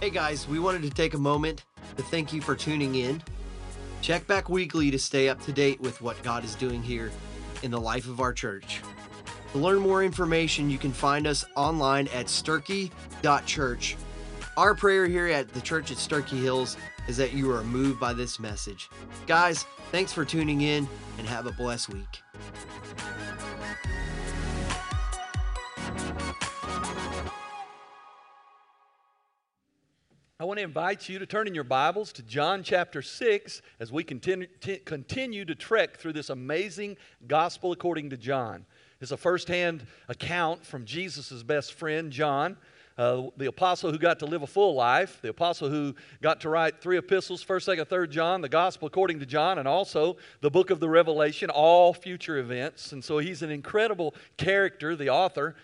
Hey guys, we wanted to take a moment to thank you for tuning in. Check back weekly to stay up to date with what God is doing here in the life of our church. To learn more information, you can find us online at sturkey.church. Our prayer here at the church at Sturkey Hills is that you are moved by this message. Guys, thanks for tuning in and have a blessed week. Want to invite you to turn in your Bibles to John chapter 6 as we continue, t- continue to trek through this amazing gospel according to John. It's a firsthand account from Jesus' best friend, John, uh, the apostle who got to live a full life, the apostle who got to write three epistles 1st, 2nd, 3rd John, the gospel according to John, and also the book of the Revelation, all future events. And so he's an incredible character, the author.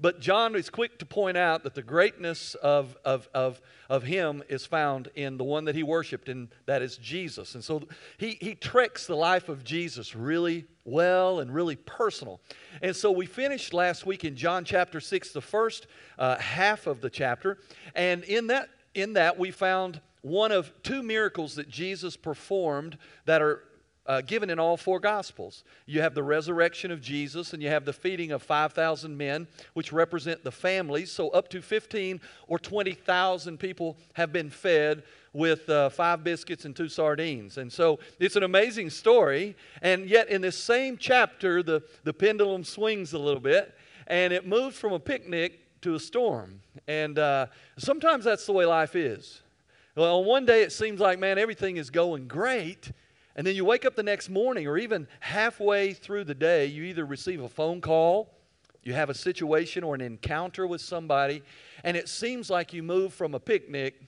But John is quick to point out that the greatness of, of, of, of him is found in the one that he worshiped, and that is Jesus. And so he, he treks the life of Jesus really well and really personal. And so we finished last week in John chapter 6, the first uh, half of the chapter. And in that, in that, we found one of two miracles that Jesus performed that are uh, given in all four Gospels. You have the resurrection of Jesus, and you have the feeding of 5,000 men, which represent the families. So, up to 15 or 20,000 people have been fed with uh, five biscuits and two sardines. And so, it's an amazing story. And yet, in this same chapter, the, the pendulum swings a little bit, and it moves from a picnic to a storm. And uh, sometimes that's the way life is. Well, one day it seems like, man, everything is going great. And then you wake up the next morning, or even halfway through the day, you either receive a phone call, you have a situation or an encounter with somebody, and it seems like you move from a picnic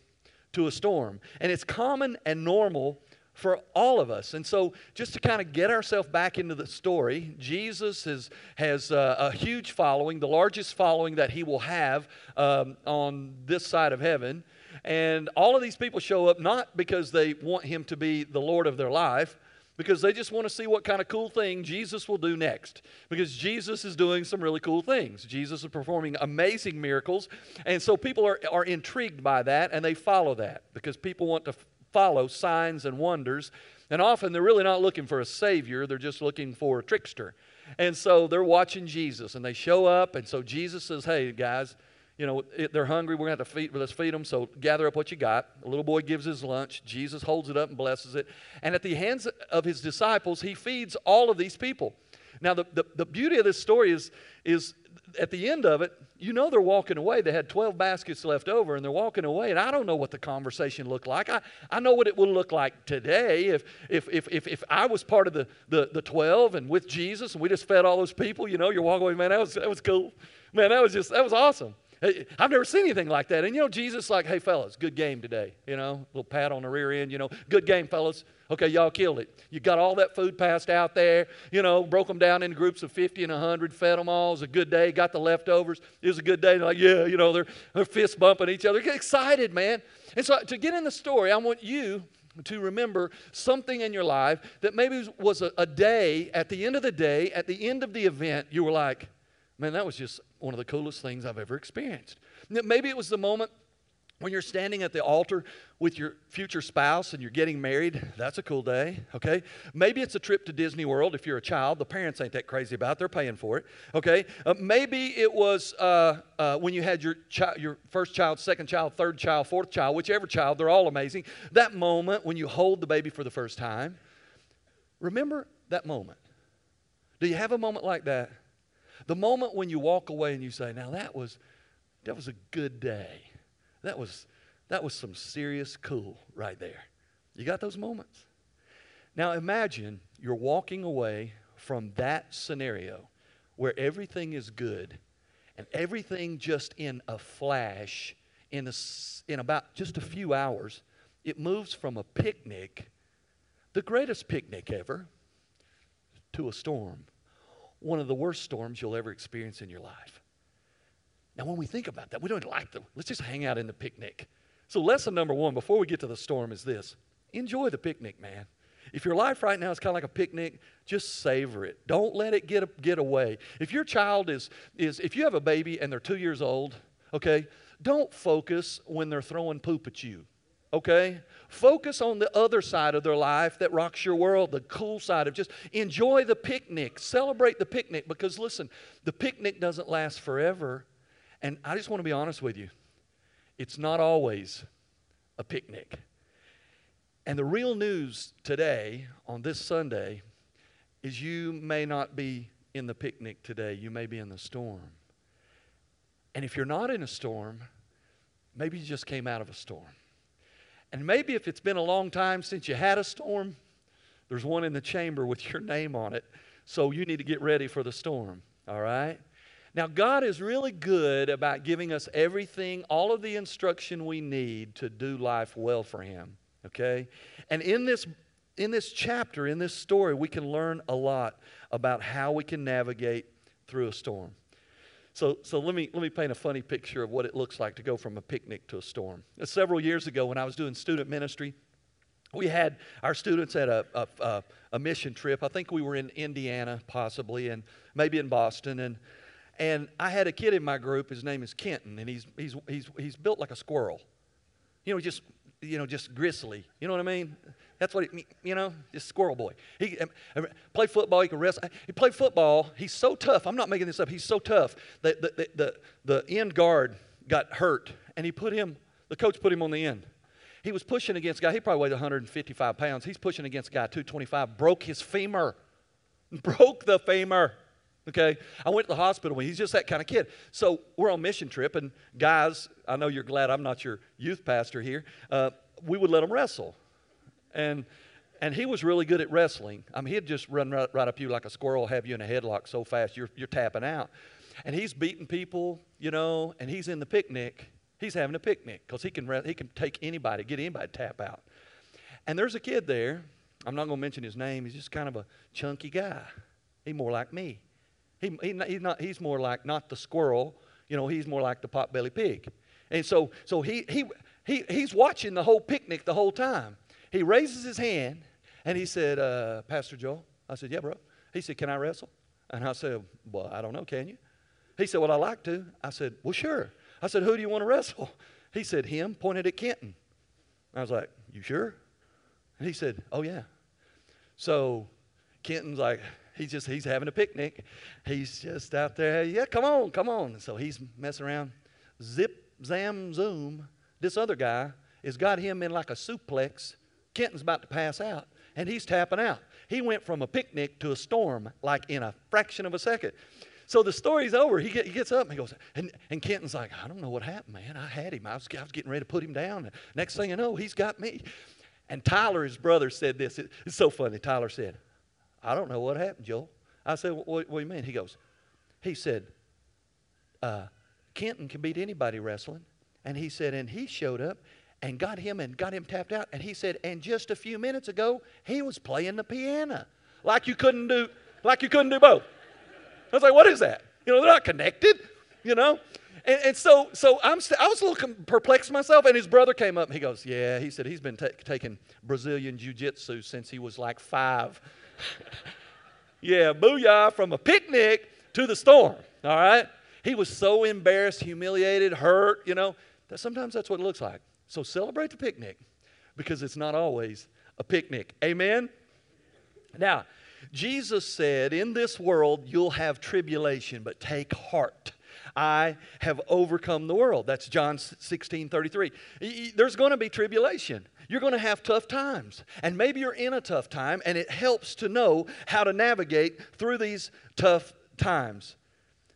to a storm. And it's common and normal for all of us. And so, just to kind of get ourselves back into the story, Jesus has, has uh, a huge following, the largest following that he will have um, on this side of heaven. And all of these people show up not because they want him to be the Lord of their life, because they just want to see what kind of cool thing Jesus will do next. Because Jesus is doing some really cool things. Jesus is performing amazing miracles. And so people are, are intrigued by that and they follow that because people want to follow signs and wonders. And often they're really not looking for a savior, they're just looking for a trickster. And so they're watching Jesus and they show up. And so Jesus says, Hey, guys, you know, they're hungry. We're going to have to feed, let's feed them. So gather up what you got. A little boy gives his lunch. Jesus holds it up and blesses it. And at the hands of his disciples, he feeds all of these people. Now, the, the, the beauty of this story is, is at the end of it, you know they're walking away. They had 12 baskets left over and they're walking away. And I don't know what the conversation looked like. I, I know what it would look like today if, if, if, if, if I was part of the, the, the 12 and with Jesus and we just fed all those people. You know, you're walking away, man, that was, that was cool. Man, that was just, that was awesome. I've never seen anything like that. And you know, Jesus, like, hey, fellas, good game today. You know, little pat on the rear end, you know, good game, fellas. Okay, y'all killed it. You got all that food passed out there, you know, broke them down into groups of 50 and 100, fed them all. It was a good day, got the leftovers. It was a good day. They're like, yeah, you know, they're, they're fist bumping each other. Get excited, man. And so to get in the story, I want you to remember something in your life that maybe was a, a day, at the end of the day, at the end of the event, you were like, man, that was just one of the coolest things I've ever experienced. Maybe it was the moment when you're standing at the altar with your future spouse and you're getting married, that's a cool day, okay? Maybe it's a trip to Disney World if you're a child. The parents ain't that crazy about it, they're paying for it, okay? Uh, maybe it was uh, uh, when you had your, chi- your first child, second child, third child, fourth child, whichever child, they're all amazing. That moment when you hold the baby for the first time. Remember that moment. Do you have a moment like that? The moment when you walk away and you say, now that was, that was a good day. That was, that was some serious cool right there. You got those moments? Now imagine you're walking away from that scenario where everything is good and everything just in a flash, in, a, in about just a few hours, it moves from a picnic, the greatest picnic ever, to a storm one of the worst storms you'll ever experience in your life. Now, when we think about that, we don't like them. Let's just hang out in the picnic. So, lesson number one before we get to the storm is this enjoy the picnic, man. If your life right now is kind of like a picnic, just savor it. Don't let it get, get away. If your child is, is, if you have a baby and they're two years old, okay, don't focus when they're throwing poop at you, okay? Focus on the other side of their life that rocks your world, the cool side of just enjoy the picnic, celebrate the picnic, because listen, the picnic doesn't last forever. And I just want to be honest with you it's not always a picnic. And the real news today, on this Sunday, is you may not be in the picnic today, you may be in the storm. And if you're not in a storm, maybe you just came out of a storm. And maybe if it's been a long time since you had a storm, there's one in the chamber with your name on it. So you need to get ready for the storm, all right? Now, God is really good about giving us everything, all of the instruction we need to do life well for Him, okay? And in this, in this chapter, in this story, we can learn a lot about how we can navigate through a storm. So, so let, me, let me paint a funny picture of what it looks like to go from a picnic to a storm. Several years ago, when I was doing student ministry, we had our students at a, a, a, mission trip. I think we were in Indiana, possibly, and maybe in Boston. And, and I had a kid in my group. His name is Kenton, and he's, he's, he's, he's built like a squirrel. You know, just, you know, just gristly. You know what I mean? That's what, it, you know, just squirrel boy. He um, um, play football. He can wrestle. He played football. He's so tough. I'm not making this up. He's so tough that the, the, the, the end guard got hurt, and he put him, the coach put him on the end. He was pushing against a guy, he probably weighed 155 pounds. He's pushing against a guy 225, broke his femur. Broke the femur. Okay, I went to the hospital. when He's just that kind of kid. So we're on mission trip, and guys, I know you're glad I'm not your youth pastor here. Uh, we would let him wrestle. And, and he was really good at wrestling. I mean, he'd just run right, right up you like a squirrel, have you in a headlock so fast you're, you're tapping out. And he's beating people, you know, and he's in the picnic. He's having a picnic because he can, he can take anybody, get anybody to tap out. And there's a kid there. I'm not going to mention his name. He's just kind of a chunky guy. He's more like me. He, he, he's, not, he's more like not the squirrel, you know, he's more like the potbelly pig. And so, so he, he, he, he's watching the whole picnic the whole time. He raises his hand and he said, uh, Pastor Joel. I said, Yeah, bro. He said, Can I wrestle? And I said, Well, I don't know, can you? He said, Well, I like to. I said, Well, sure. I said, Who do you want to wrestle? He said, Him, pointed at Kenton. I was like, You sure? And he said, Oh, yeah. So Kenton's like, he's just he's having a picnic. He's just out there, yeah, come on, come on. So he's messing around. Zip, zam, zoom. This other guy has got him in like a suplex Kenton's about to pass out, and he's tapping out. He went from a picnic to a storm like in a fraction of a second. So the story's over. He, he gets up and he goes, and, and Kenton's like, I don't know what happened, man. I had him. I was, I was getting ready to put him down. Next thing you know, he's got me. And Tyler, his brother, said this. It, it's so funny. Tyler said, I don't know what happened, Joel. I said, What, what do you mean? He goes, He said, uh, Kenton can beat anybody wrestling. And he said, and he showed up and got him and got him tapped out. And he said, and just a few minutes ago, he was playing the piano. Like you couldn't do, like you couldn't do both. I was like, what is that? You know, they're not connected, you know? And, and so, so I'm st- I was a little perplexed myself, and his brother came up and he goes, Yeah, he said he's been t- taking Brazilian jiu jitsu since he was like five. yeah, booyah, from a picnic to the storm, all right? He was so embarrassed, humiliated, hurt, you know, that sometimes that's what it looks like. So celebrate the picnic because it's not always a picnic. Amen? Now, Jesus said, In this world you'll have tribulation, but take heart. I have overcome the world. That's John 16 33. There's going to be tribulation. You're going to have tough times. And maybe you're in a tough time, and it helps to know how to navigate through these tough times.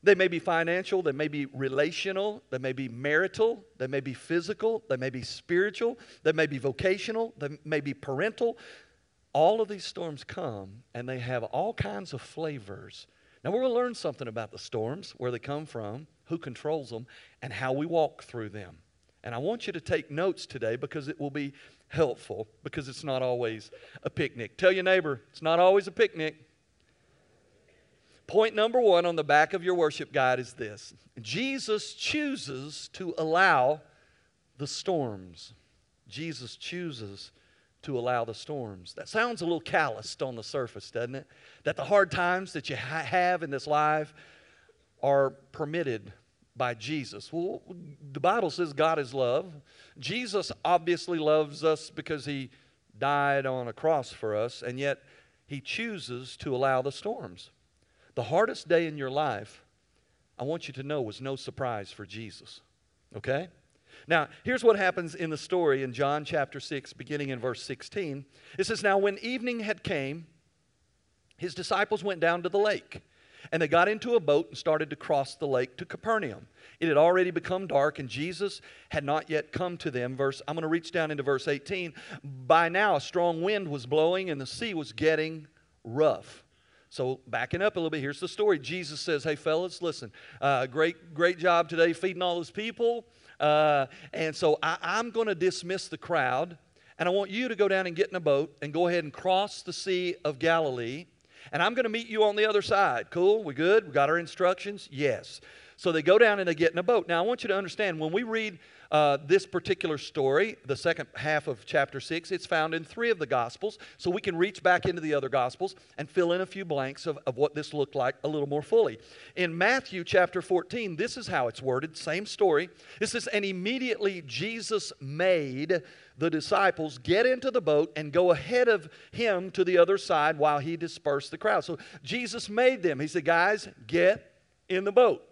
They may be financial, they may be relational, they may be marital, they may be physical, they may be spiritual, they may be vocational, they may be parental. All of these storms come and they have all kinds of flavors. Now, we're going to learn something about the storms, where they come from, who controls them, and how we walk through them. And I want you to take notes today because it will be helpful because it's not always a picnic. Tell your neighbor, it's not always a picnic. Point number one on the back of your worship guide is this Jesus chooses to allow the storms. Jesus chooses to allow the storms. That sounds a little calloused on the surface, doesn't it? That the hard times that you ha- have in this life are permitted by Jesus? Well, the Bible says God is love. Jesus obviously loves us because he died on a cross for us, and yet he chooses to allow the storms. The hardest day in your life, I want you to know, was no surprise for Jesus. Okay? Now, here's what happens in the story in John chapter 6, beginning in verse 16. It says, Now, when evening had came, his disciples went down to the lake, and they got into a boat and started to cross the lake to Capernaum. It had already become dark, and Jesus had not yet come to them. Verse, I'm going to reach down into verse 18. By now, a strong wind was blowing, and the sea was getting rough. So backing up a little bit, here's the story. Jesus says, "Hey fellas, listen, uh, great, great job today feeding all those people, uh, and so I, I'm going to dismiss the crowd, and I want you to go down and get in a boat and go ahead and cross the Sea of Galilee, and I'm going to meet you on the other side. Cool? We good? We got our instructions? Yes. So they go down and they get in a boat. Now I want you to understand when we read uh, this particular story, the second half of chapter 6, it's found in three of the Gospels. So we can reach back into the other Gospels and fill in a few blanks of, of what this looked like a little more fully. In Matthew chapter 14, this is how it's worded, same story. It says, And immediately Jesus made the disciples get into the boat and go ahead of him to the other side while he dispersed the crowd. So Jesus made them. He said, Guys, get in the boat.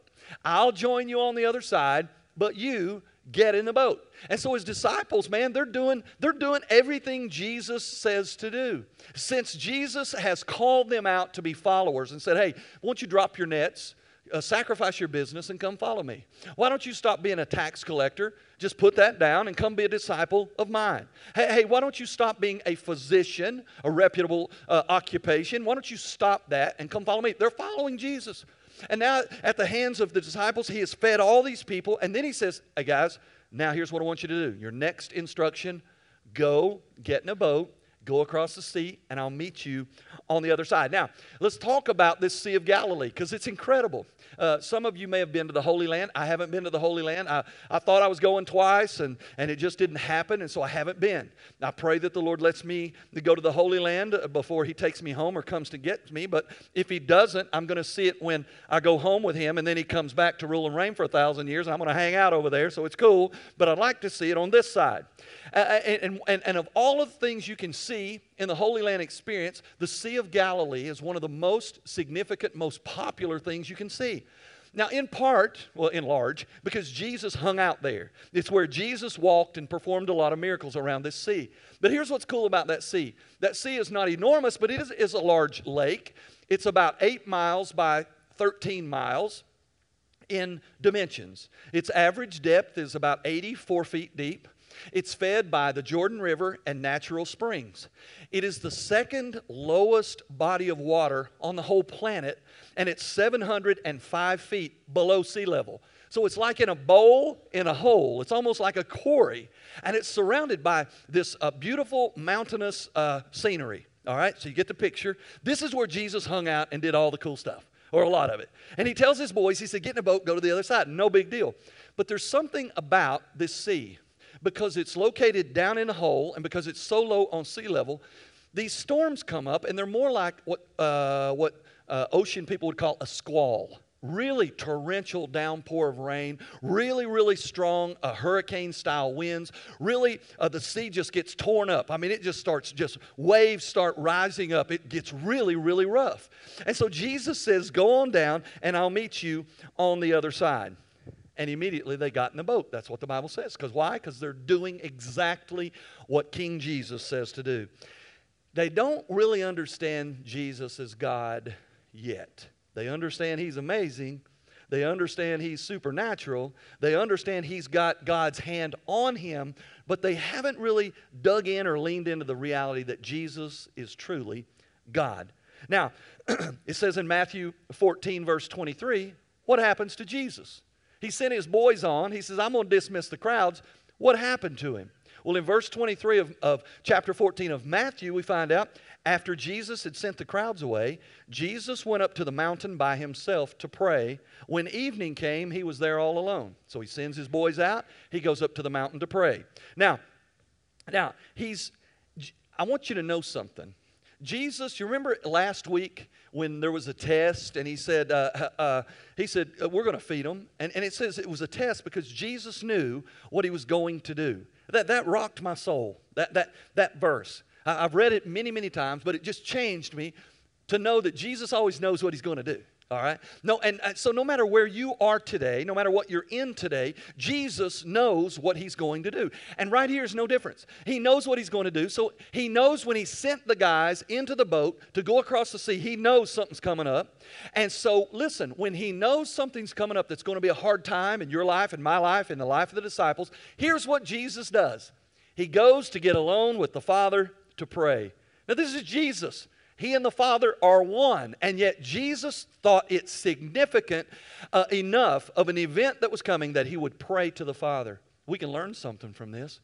I'll join you on the other side, but you get in the boat. And so his disciples, man, they're doing they're doing everything Jesus says to do. Since Jesus has called them out to be followers and said, "Hey, won't you drop your nets?" Uh, sacrifice your business and come follow me. Why don't you stop being a tax collector? Just put that down and come be a disciple of mine. Hey, hey why don't you stop being a physician, a reputable uh, occupation? Why don't you stop that and come follow me? They're following Jesus. And now, at the hands of the disciples, he has fed all these people. And then he says, Hey, guys, now here's what I want you to do. Your next instruction go get in a boat, go across the sea, and I'll meet you on the other side. Now, let's talk about this Sea of Galilee because it's incredible. Uh, some of you may have been to the Holy Land. I haven't been to the Holy Land. I, I thought I was going twice, and, and it just didn't happen, and so I haven't been. I pray that the Lord lets me go to the Holy Land before He takes me home or comes to get me. But if He doesn't, I'm going to see it when I go home with Him, and then He comes back to rule and reign for a thousand years, I'm going to hang out over there, so it's cool. But I'd like to see it on this side. Uh, and, and, and of all of the things you can see in the Holy Land experience, the Sea of Galilee is one of the most significant, most popular things you can see. Now, in part, well, in large, because Jesus hung out there. It's where Jesus walked and performed a lot of miracles around this sea. But here's what's cool about that sea that sea is not enormous, but it is, is a large lake. It's about eight miles by 13 miles in dimensions. Its average depth is about 84 feet deep. It's fed by the Jordan River and natural springs. It is the second lowest body of water on the whole planet, and it's 705 feet below sea level. So it's like in a bowl in a hole. It's almost like a quarry. And it's surrounded by this uh, beautiful mountainous uh, scenery. All right, so you get the picture. This is where Jesus hung out and did all the cool stuff, or a lot of it. And he tells his boys, he said, Get in a boat, go to the other side. No big deal. But there's something about this sea because it's located down in a hole and because it's so low on sea level, these storms come up and they're more like what, uh, what uh, ocean people would call a squall. Really torrential downpour of rain, really, really strong uh, hurricane style winds. Really, uh, the sea just gets torn up. I mean, it just starts, just waves start rising up. It gets really, really rough. And so Jesus says, Go on down and I'll meet you on the other side. And immediately they got in the boat. That's what the Bible says. Because why? Because they're doing exactly what King Jesus says to do. They don't really understand Jesus as God yet. They understand He's amazing. They understand He's supernatural. They understand He's got God's hand on Him, but they haven't really dug in or leaned into the reality that Jesus is truly God. Now, it says in Matthew 14, verse 23, what happens to Jesus? He sent his boys on. He says, I'm going to dismiss the crowds. What happened to him? Well, in verse 23 of, of chapter 14 of Matthew, we find out after Jesus had sent the crowds away, Jesus went up to the mountain by himself to pray. When evening came, he was there all alone. So he sends his boys out. He goes up to the mountain to pray. Now, now he's I want you to know something. Jesus, you remember last week when there was a test and he said, uh, uh, he said, uh, we're going to feed them. And, and it says it was a test because Jesus knew what he was going to do. That, that rocked my soul, that, that, that verse. I, I've read it many, many times, but it just changed me to know that Jesus always knows what he's going to do. All right? No, and uh, so no matter where you are today, no matter what you're in today, Jesus knows what he's going to do. And right here is no difference. He knows what he's going to do. So he knows when he sent the guys into the boat to go across the sea, he knows something's coming up. And so listen, when he knows something's coming up that's going to be a hard time in your life, in my life, in the life of the disciples, here's what Jesus does He goes to get alone with the Father to pray. Now, this is Jesus. He and the Father are one, and yet Jesus thought it significant uh, enough of an event that was coming that he would pray to the Father. We can learn something from this.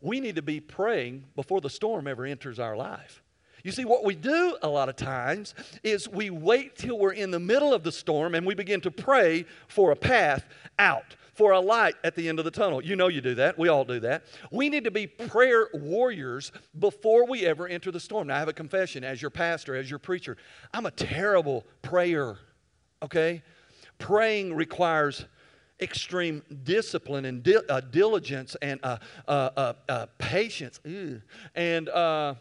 We need to be praying before the storm ever enters our life. You see, what we do a lot of times is we wait till we're in the middle of the storm and we begin to pray for a path out for a light at the end of the tunnel. You know you do that. We all do that. We need to be prayer warriors before we ever enter the storm. Now, I have a confession as your pastor, as your preacher. I'm a terrible prayer, okay? Praying requires extreme discipline and di- uh, diligence and uh, uh, uh, uh patience ew, and uh,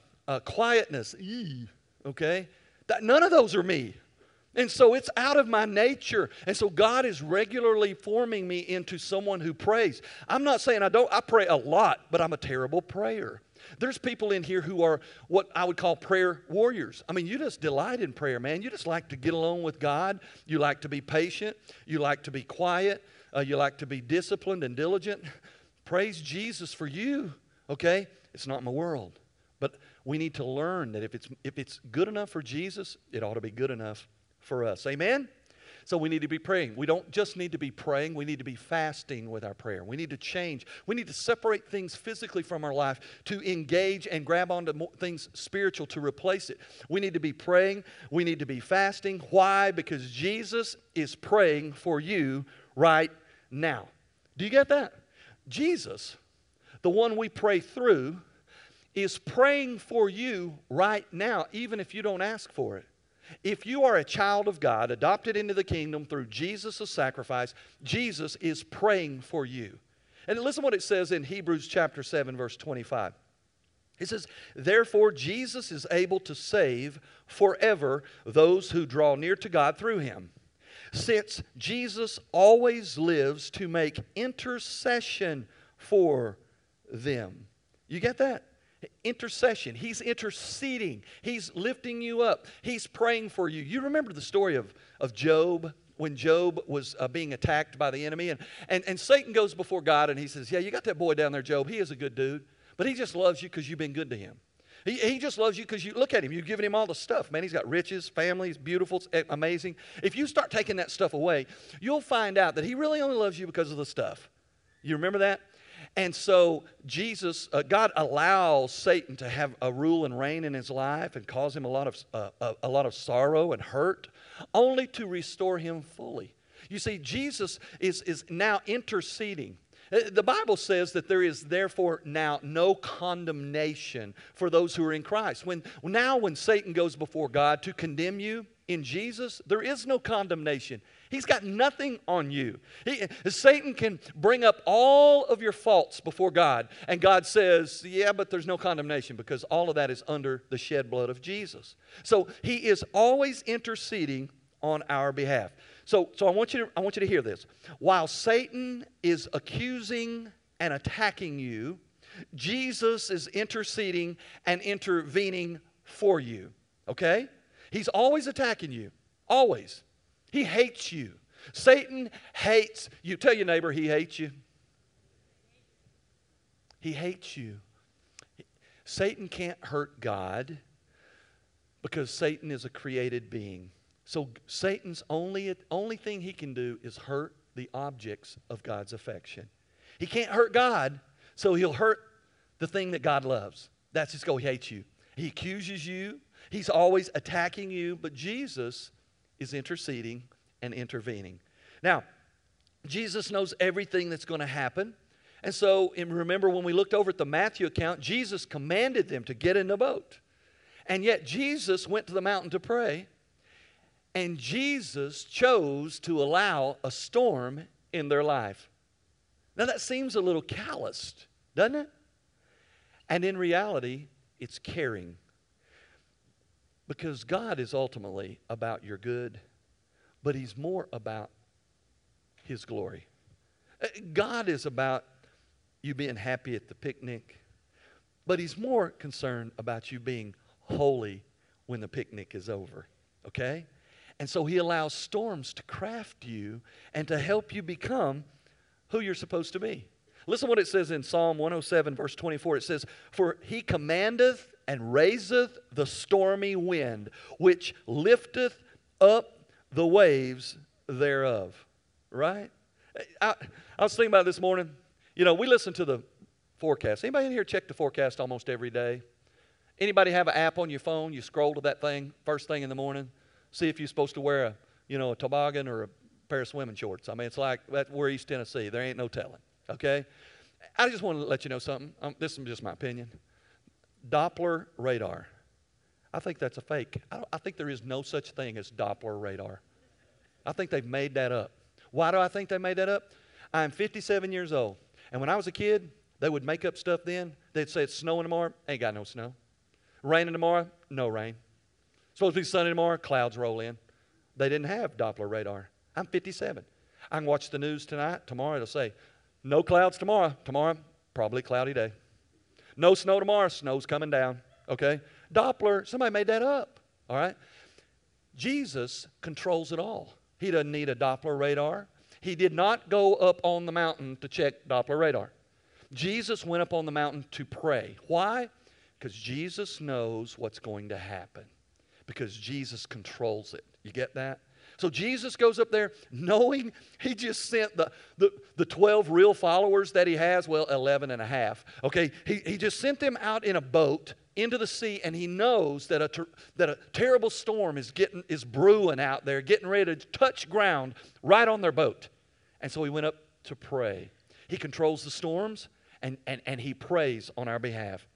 quietness, ew, okay? That, none of those are me. And so it's out of my nature. And so God is regularly forming me into someone who prays. I'm not saying I don't, I pray a lot, but I'm a terrible prayer. There's people in here who are what I would call prayer warriors. I mean, you just delight in prayer, man. You just like to get along with God. You like to be patient. You like to be quiet. Uh, you like to be disciplined and diligent. Praise Jesus for you, okay? It's not my world. But we need to learn that if it's, if it's good enough for Jesus, it ought to be good enough for us. Amen? So we need to be praying. We don't just need to be praying, we need to be fasting with our prayer. We need to change. We need to separate things physically from our life to engage and grab onto things spiritual to replace it. We need to be praying. We need to be fasting. Why? Because Jesus is praying for you right now. Do you get that? Jesus, the one we pray through, is praying for you right now, even if you don't ask for it. If you are a child of God, adopted into the kingdom through Jesus' sacrifice, Jesus is praying for you. And listen what it says in Hebrews chapter 7, verse 25. It says, Therefore, Jesus is able to save forever those who draw near to God through him, since Jesus always lives to make intercession for them. You get that? Intercession. He's interceding. He's lifting you up. He's praying for you. You remember the story of, of Job when Job was uh, being attacked by the enemy. And, and, and Satan goes before God and he says, Yeah, you got that boy down there, Job. He is a good dude, but he just loves you because you've been good to him. He, he just loves you because you look at him. You've given him all the stuff. Man, he's got riches, families, beautiful, amazing. If you start taking that stuff away, you'll find out that he really only loves you because of the stuff. You remember that? And so Jesus, uh, God allows Satan to have a rule and reign in his life and cause him a lot of uh, a, a lot of sorrow and hurt, only to restore him fully. You see, Jesus is is now interceding. Uh, the Bible says that there is therefore now no condemnation for those who are in Christ. When now when Satan goes before God to condemn you in Jesus, there is no condemnation. He's got nothing on you. He, Satan can bring up all of your faults before God, and God says, Yeah, but there's no condemnation because all of that is under the shed blood of Jesus. So he is always interceding on our behalf. So, so I, want you to, I want you to hear this. While Satan is accusing and attacking you, Jesus is interceding and intervening for you. Okay? He's always attacking you. Always. He hates you. Satan hates you. Tell your neighbor he hates you. He hates you. Satan can't hurt God because Satan is a created being. So Satan's only, only thing he can do is hurt the objects of God's affection. He can't hurt God, so he'll hurt the thing that God loves. That's his goal. He hates you. He accuses you. He's always attacking you, but Jesus is interceding and intervening. Now, Jesus knows everything that's going to happen. And so, remember when we looked over at the Matthew account, Jesus commanded them to get in the boat. And yet Jesus went to the mountain to pray, and Jesus chose to allow a storm in their life. Now that seems a little calloused, doesn't it? And in reality, it's caring. Because God is ultimately about your good, but He's more about His glory. Uh, God is about you being happy at the picnic, but He's more concerned about you being holy when the picnic is over, okay? And so He allows storms to craft you and to help you become who you're supposed to be. Listen what it says in Psalm 107, verse 24. It says, For he commandeth and raiseth the stormy wind, which lifteth up the waves thereof. Right? I, I was thinking about this morning. You know, we listen to the forecast. Anybody in here check the forecast almost every day? Anybody have an app on your phone? You scroll to that thing first thing in the morning, see if you're supposed to wear a, you know, a toboggan or a pair of swimming shorts. I mean, it's like we're East Tennessee. There ain't no telling. Okay, I just want to let you know something. Um, this is just my opinion. Doppler radar. I think that's a fake. I, I think there is no such thing as Doppler radar. I think they've made that up. Why do I think they made that up? I'm 57 years old. And when I was a kid, they would make up stuff then. They'd say it's snowing tomorrow. Ain't got no snow. Raining tomorrow. No rain. Supposed to be sunny tomorrow. Clouds roll in. They didn't have Doppler radar. I'm 57. I can watch the news tonight. Tomorrow it'll say, no clouds tomorrow. Tomorrow, probably cloudy day. No snow tomorrow. Snow's coming down. Okay? Doppler, somebody made that up. All right? Jesus controls it all. He doesn't need a Doppler radar. He did not go up on the mountain to check Doppler radar. Jesus went up on the mountain to pray. Why? Because Jesus knows what's going to happen. Because Jesus controls it. You get that? So Jesus goes up there knowing he just sent the, the, the 12 real followers that he has, well, 11 and a half. Okay, he, he just sent them out in a boat into the sea, and he knows that a, ter- that a terrible storm is, getting, is brewing out there, getting ready to touch ground right on their boat. And so he went up to pray. He controls the storms, and, and, and he prays on our behalf.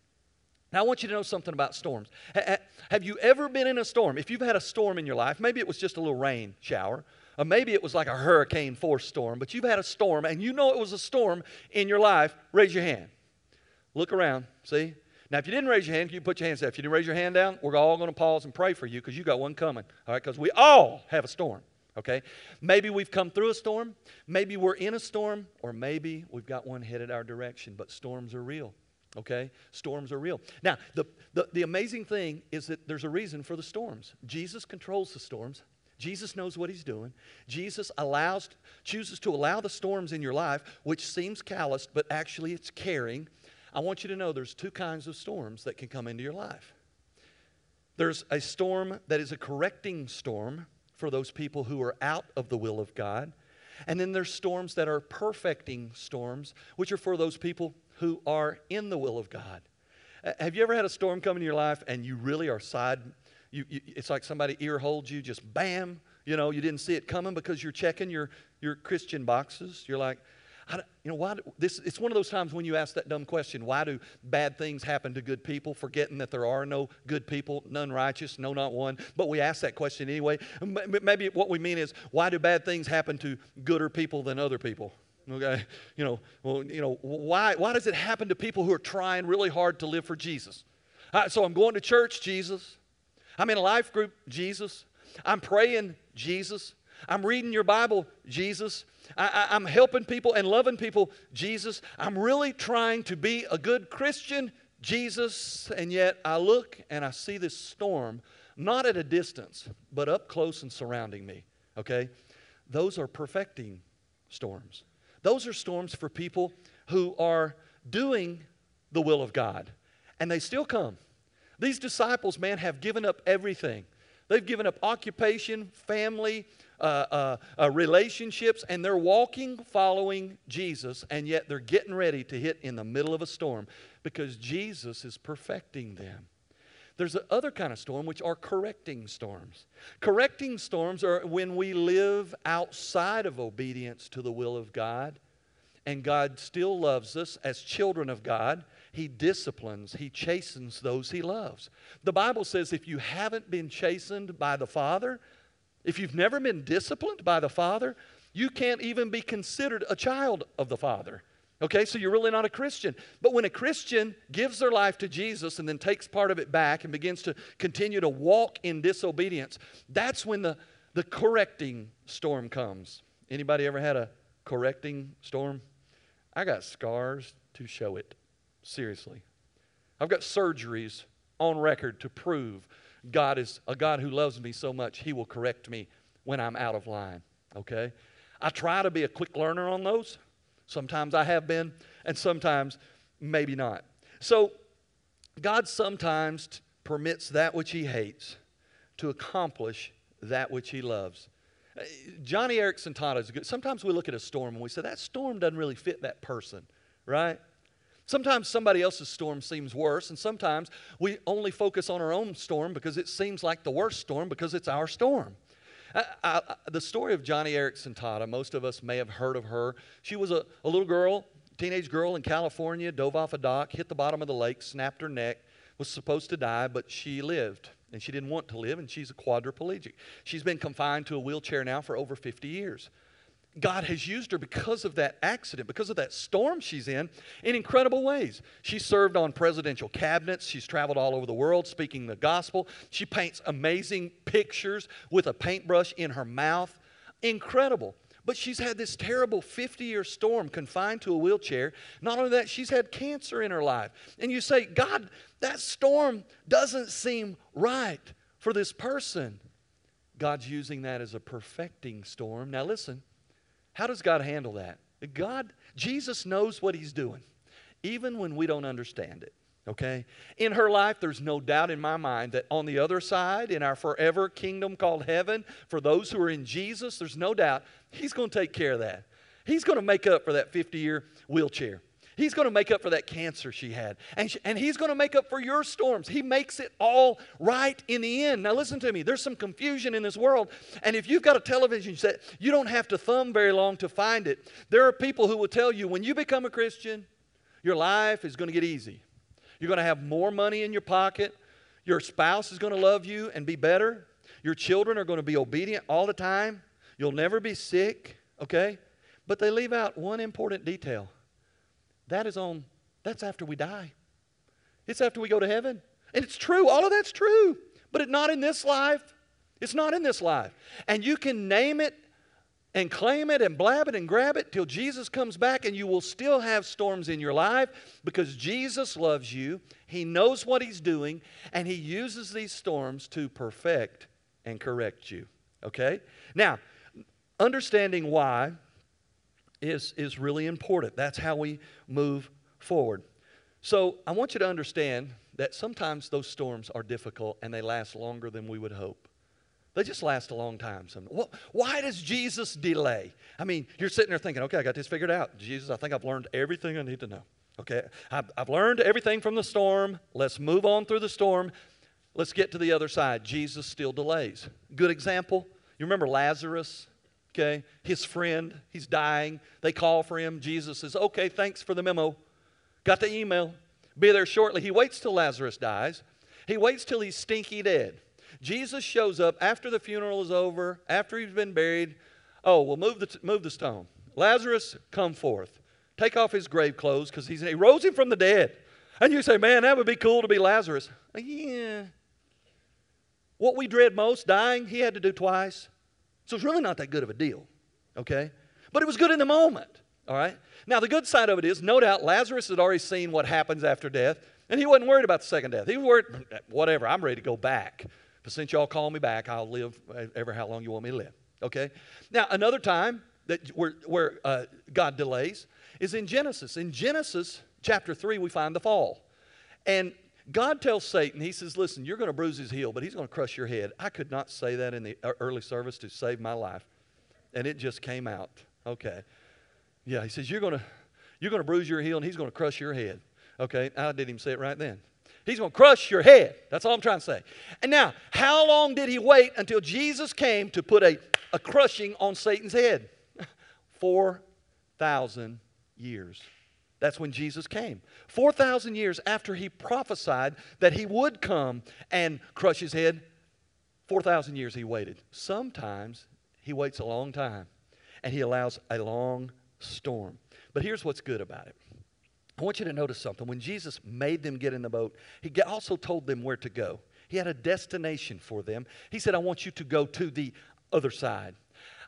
Now, I want you to know something about storms. Have you ever been in a storm? If you've had a storm in your life, maybe it was just a little rain shower, or maybe it was like a hurricane force storm, but you've had a storm and you know it was a storm in your life, raise your hand. Look around, see? Now, if you didn't raise your hand, you put your hands down. If you didn't raise your hand down, we're all going to pause and pray for you because you got one coming, all right? Because we all have a storm, okay? Maybe we've come through a storm, maybe we're in a storm, or maybe we've got one headed our direction, but storms are real. Okay? Storms are real. Now, the, the, the amazing thing is that there's a reason for the storms. Jesus controls the storms. Jesus knows what he's doing. Jesus allows, chooses to allow the storms in your life, which seems calloused, but actually it's caring. I want you to know there's two kinds of storms that can come into your life. There's a storm that is a correcting storm for those people who are out of the will of God. And then there's storms that are perfecting storms, which are for those people who are in the will of God. Uh, have you ever had a storm come into your life and you really are side? You, you, it's like somebody ear holds you, just bam. You know, you didn't see it coming because you're checking your, your Christian boxes. You're like, you know, why? Do, this, it's one of those times when you ask that dumb question why do bad things happen to good people, forgetting that there are no good people, none righteous, no, not one. But we ask that question anyway. Maybe what we mean is why do bad things happen to gooder people than other people? Okay, you know, well, you know, why, why does it happen to people who are trying really hard to live for Jesus? Uh, so I'm going to church, Jesus. I'm in a life group, Jesus. I'm praying, Jesus. I'm reading your Bible, Jesus. I, am helping people and loving people, Jesus. I'm really trying to be a good Christian, Jesus. And yet I look and I see this storm, not at a distance, but up close and surrounding me. Okay? Those are perfecting storms. Those are storms for people who are doing the will of God, and they still come. These disciples, man, have given up everything. They've given up occupation, family, uh, uh, uh, relationships, and they're walking following Jesus, and yet they're getting ready to hit in the middle of a storm because Jesus is perfecting them. There's the other kind of storm, which are correcting storms. Correcting storms are when we live outside of obedience to the will of God and God still loves us as children of God. He disciplines, He chastens those He loves. The Bible says if you haven't been chastened by the Father, if you've never been disciplined by the Father, you can't even be considered a child of the Father. Okay, so you're really not a Christian. But when a Christian gives their life to Jesus and then takes part of it back and begins to continue to walk in disobedience, that's when the, the correcting storm comes. Anybody ever had a correcting storm? I got scars to show it. Seriously. I've got surgeries on record to prove God is a God who loves me so much, He will correct me when I'm out of line. Okay? I try to be a quick learner on those. Sometimes I have been, and sometimes maybe not. So, God sometimes t- permits that which He hates to accomplish that which He loves. Eh, Joni Eareckson taught us good. Sometimes we look at a storm and we say, that storm doesn't really fit that person, right? Sometimes somebody else's storm seems worse, and sometimes we only focus on our own storm because it seems like the worst storm because it's our storm. I, I, the story of Joni Eareckson Tada, uh, most of us may have heard of her. She was a, a little girl, teenage girl in California, dove off a dock, hit the bottom of the lake, snapped her neck, was supposed to die, but she lived. And she didn't want to live, and she's a quadriplegic. She's been confined to a wheelchair now for over 50 years. God has used her because of that accident, because of that storm she's in, in incredible ways. She served on presidential cabinets. She's traveled all over the world speaking the gospel. She paints amazing pictures with a paintbrush in her mouth. Incredible. But she's had this terrible 50 year storm confined to a wheelchair. Not only that, she's had cancer in her life. And you say, God, that storm doesn't seem right for this person. God's using that as a perfecting storm. Now, listen how does God handle that? God, Jesus knows what He's doing, even when we don't understand it. Okay? In her life, there's no doubt in my mind that on the other side, in our forever kingdom called heaven, for those who are in Jesus, there's no doubt He's going to take care of that. He's going to make up for that 50 year wheelchair. He's going to make up for that cancer she had. And, she, and He's going to make up for your storms. He makes it all right in the end. Now, listen to me. There's some confusion in this world. And if you've got a television set, you don't have to thumb very long to find it. There are people who will tell you when you become a Christian, your life is going to get easy. You're going to have more money in your pocket. Your spouse is going to love you and be better. Your children are going to be obedient all the time. You'll never be sick, okay? But they leave out one important detail that is on, that's after we die. It's after we go to heaven. And it's true, all of that's true, but it's not in this life. It's not in this life. And you can name it and claim it and blab it and grab it till Jesus comes back, and you will still have storms in your life because Jesus loves you. He knows what He's doing, and He uses these storms to perfect and correct you. Okay? Now, understanding why is, is really important. That's how we move forward. So I want you to understand that sometimes those storms are difficult and they last longer than we would hope. They just last a long time. Why does Jesus delay? I mean, you're sitting there thinking, okay, I got this figured out. Jesus, I think I've learned everything I need to know. Okay, I've, I've learned everything from the storm. Let's move on through the storm. Let's get to the other side. Jesus still delays. Good example. You remember Lazarus? Okay? His friend, he's dying. They call for him. Jesus says, okay, thanks for the memo. Got the email. Be there shortly. He waits till Lazarus dies. He waits till he's stinky dead. Jesus shows up after the funeral is over, after he's been buried. Oh, well, move the, move the stone. Lazarus, come forth. Take off his grave clothes because he rose him from the dead. And you say, man, that would be cool to be Lazarus. Yeah. What we dread most, dying, he had to do twice. So it's really not that good of a deal, okay? But it was good in the moment, all right? Now, the good side of it is, no doubt, Lazarus had already seen what happens after death, and he wasn't worried about the second death. He was worried, whatever, I'm ready to go back. But since y'all call me back, I'll live ever how long you want me to live, okay? Now, another time that where, where uh, God delays is in Genesis. In Genesis chapter 3, we find the fall. And God tells Satan, He says, Listen, you're going to bruise his heel, but he's going to crush your head. I could not say that in the early service to save my life. And it just came out. Okay. Yeah, he says, You're going to, you're going to bruise your heel and he's going to crush your head. Okay. I didn't even say it right then. He's going to crush your head. That's all I'm trying to say. And now, how long did he wait until Jesus came to put a, a crushing on Satan's head? 4,000 years. That's when Jesus came. 4,000 years after he prophesied that he would come and crush his head, 4,000 years he waited. Sometimes he waits a long time and he allows a long storm. But here's what's good about it. I want you to notice something. When Jesus made them get in the boat, he also told them where to go. He had a destination for them. He said, I want you to go to the other side.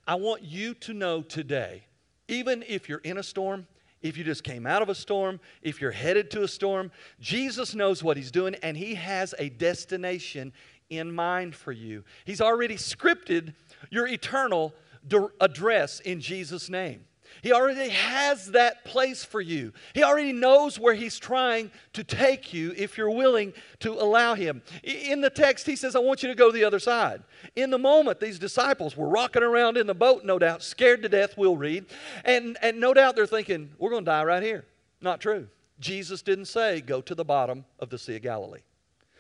I want you to know today, even if you're in a storm, if you just came out of a storm, if you're headed to a storm, Jesus knows what He's doing and He has a destination in mind for you. He's already scripted your eternal address in Jesus' name. He already has that place for you. He already knows where He's trying to take you if you're willing to allow Him. In the text, He says, I want you to go to the other side. In the moment, these disciples were rocking around in the boat, no doubt, scared to death, we'll read. And, and no doubt they're thinking, we're going to die right here. Not true. Jesus didn't say, go to the bottom of the Sea of Galilee.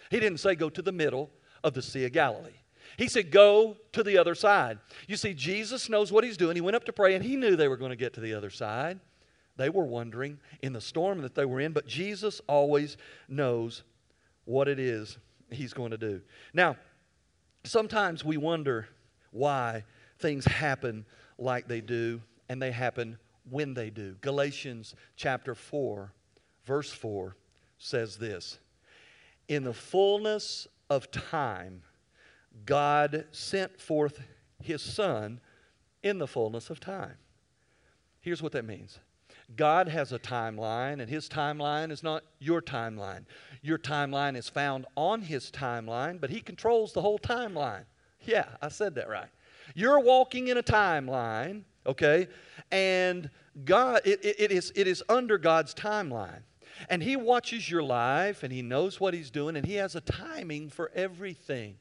He didn't say, go to the middle of the Sea of Galilee. He said, Go to the other side. You see, Jesus knows what he's doing. He went up to pray and he knew they were going to get to the other side. They were wondering in the storm that they were in, but Jesus always knows what it is he's going to do. Now, sometimes we wonder why things happen like they do, and they happen when they do. Galatians chapter 4, verse 4 says this In the fullness of time, God sent forth his son in the fullness of time. Here's what that means God has a timeline, and his timeline is not your timeline. Your timeline is found on his timeline, but he controls the whole timeline. Yeah, I said that right. You're walking in a timeline, okay, and God, it, it, it, is, it is under God's timeline. And He watches your life and He knows what He's doing and He has a timing for everything.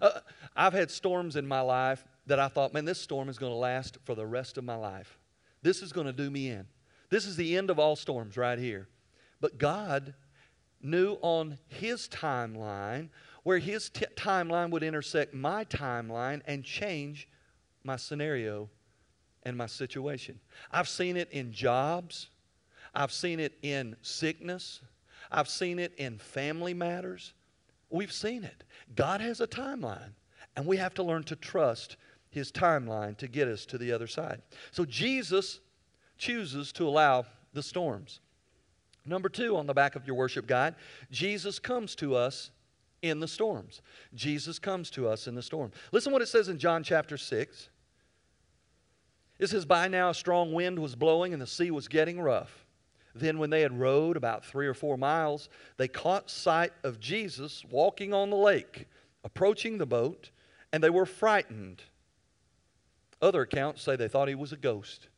Uh, I've had storms in my life that I thought, man, this storm is going to last for the rest of my life. This is going to do me in. This is the end of all storms right here. But God knew on His timeline where His t- timeline would intersect my timeline and change my scenario and my situation. I've seen it in jobs, I've seen it in sickness, I've seen it in family matters. We've seen it. God has a timeline, and we have to learn to trust his timeline to get us to the other side. So Jesus chooses to allow the storms. Number two on the back of your worship guide, Jesus comes to us in the storms. Jesus comes to us in the storm. Listen what it says in John chapter 6. It says, By now a strong wind was blowing and the sea was getting rough. Then, when they had rowed about three or four miles, they caught sight of Jesus walking on the lake, approaching the boat, and they were frightened. Other accounts say they thought he was a ghost.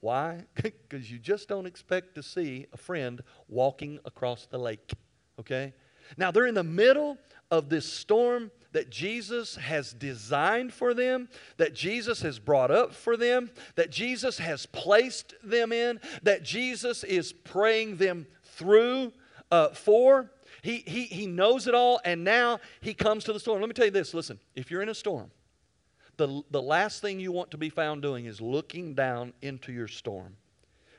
Why? Because you just don't expect to see a friend walking across the lake. Okay? Now, they're in the middle of this storm that Jesus has designed for them, that Jesus has brought up for them, that Jesus has placed them in, that Jesus is praying them through uh, for. He, he, he knows it all, and now he comes to the storm. Let me tell you this listen, if you're in a storm, the, the last thing you want to be found doing is looking down into your storm.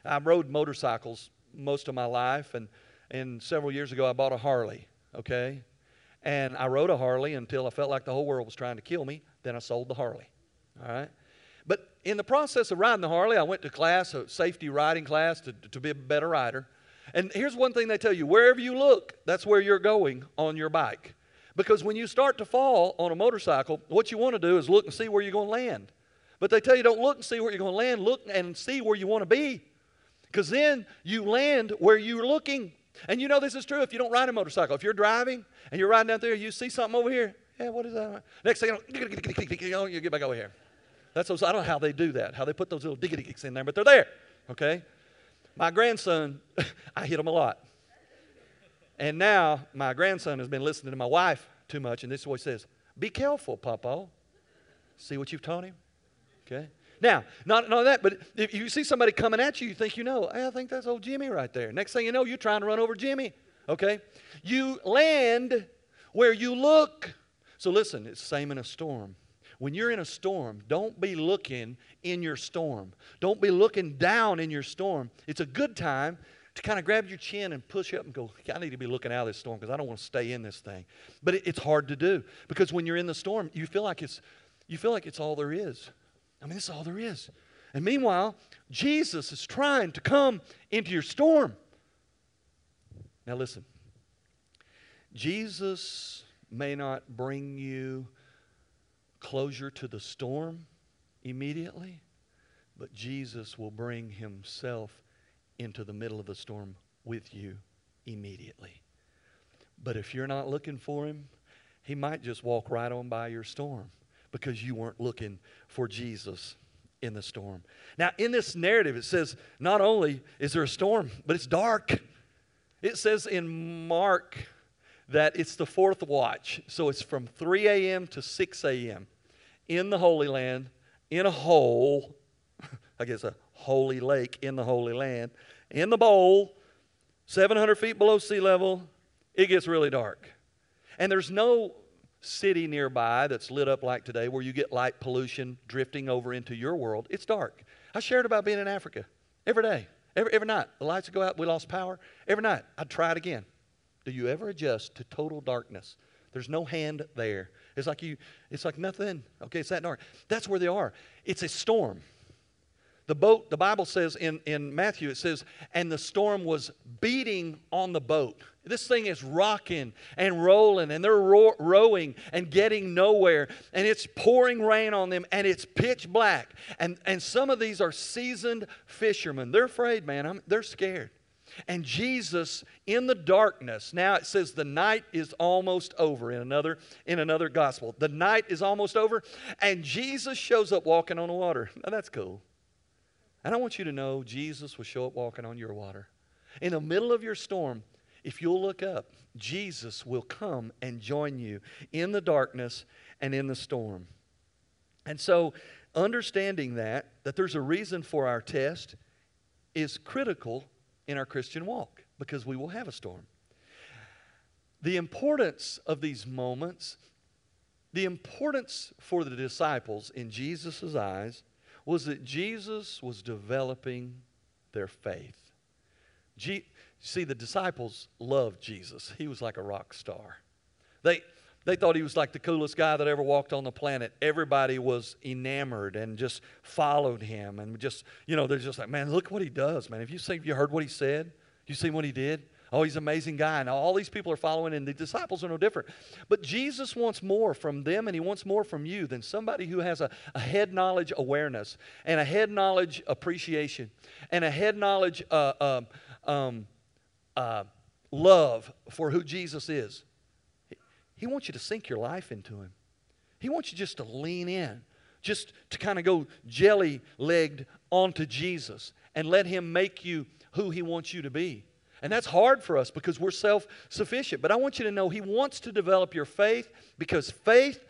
I rode motorcycles most of my life, and, and several years ago I bought a Harley, okay? And I rode a Harley until I felt like the whole world was trying to kill me. Then I sold the Harley. All right? But in the process of riding the Harley, I went to class, a safety riding class, to, to be a better rider. And here's one thing they tell you wherever you look, that's where you're going on your bike. Because when you start to fall on a motorcycle, what you want to do is look and see where you're going to land. But they tell you don't look and see where you're going to land, look and see where you want to be. Because then you land where you're looking. And you know this is true if you don't ride a motorcycle. If you're driving and you're riding down there, you see something over here. Yeah, what is that? Next thing you know, you get back over here. That's those, I don't know how they do that, how they put those little diggity kicks in there, but they're there. Okay? My grandson, I hit him a lot. And now my grandson has been listening to my wife too much, and this is what he says Be careful, Papa. See what you've taught him? Okay? Now, not, not that, but if you see somebody coming at you, you think you know, hey, I think that's old Jimmy right there. Next thing you know, you're trying to run over Jimmy. Okay? You land where you look. So listen, it's the same in a storm. when you're in a storm, don't be looking in your storm. Don't be looking down in your storm. It's a good time to kind of grab your chin and push up and go, I need to be looking out of this storm because I don't want to stay in this thing. But it, it's hard to do because when you're in the storm, you feel like it's you feel like it's all there is. I mean, this is all there is. And meanwhile, Jesus is trying to come into your storm. Now listen. Jesus may not bring you closure to the storm immediately, but Jesus will bring himself into the middle of the storm with you immediately. But if you're not looking for him, he might just walk right on by your storm because you weren't looking for Jesus in the storm. Now, in this narrative, it says not only is there a storm, but it's dark. It says in Mark that it's the fourth watch. So it's from 3 a.m. to 6 a.m. in the Holy Land, in a hole, I guess a holy lake in the Holy Land, in the bowl, 700 feet below sea level. It gets really dark. And there's no city nearby that's lit up like today where you get light pollution drifting over into your world. It's dark. I shared about being in Africa every day, every, every night. The lights would go out, we lost power. Every night, I'd try it again. Do you ever adjust to total darkness? There's no hand there. It's like you, it's like nothing. Okay, it's that dark. That's where they are. It's a storm. The boat, the Bible says in, in Matthew, it says, and the storm was beating on the boat. This thing is rocking and rolling, and they're ro- rowing and getting nowhere, and it's pouring rain on them, and it's pitch black. And, and some of these are seasoned fishermen. They're afraid, man. I'm, they're scared. And Jesus in the darkness. Now it says the night is almost over in another in another gospel. The night is almost over and Jesus shows up walking on the water. Now that's cool. And I want you to know Jesus will show up walking on your water. In the middle of your storm, if you'll look up, Jesus will come and join you in the darkness and in the storm. And so, understanding that, that there's a reason for our test, is critical in our Christian walk because we will have a storm. The importance of these moments, the importance for the disciples in Jesus' eyes was that Jesus was developing their faith. G- See, the disciples loved Jesus. He was like a rock star. They, they thought he was like the coolest guy that ever walked on the planet. Everybody was enamored and just followed him. And just, you know, they're just like, man, look what he does, man. Have you seen, have you heard what he said? You seen what he did? Oh, he's an amazing guy. And all these people are following, and the disciples are no different. But Jesus wants more from them, and he wants more from you than somebody who has a, a head knowledge awareness and a head knowledge appreciation and a head knowledge uh, um, um, uh, love for who Jesus is. He wants you to sink your life into Him. He wants you just to lean in, just to kind of go jelly legged onto Jesus and let Him make you who He wants you to be. And that's hard for us because we're self sufficient. But I want you to know He wants to develop your faith because faith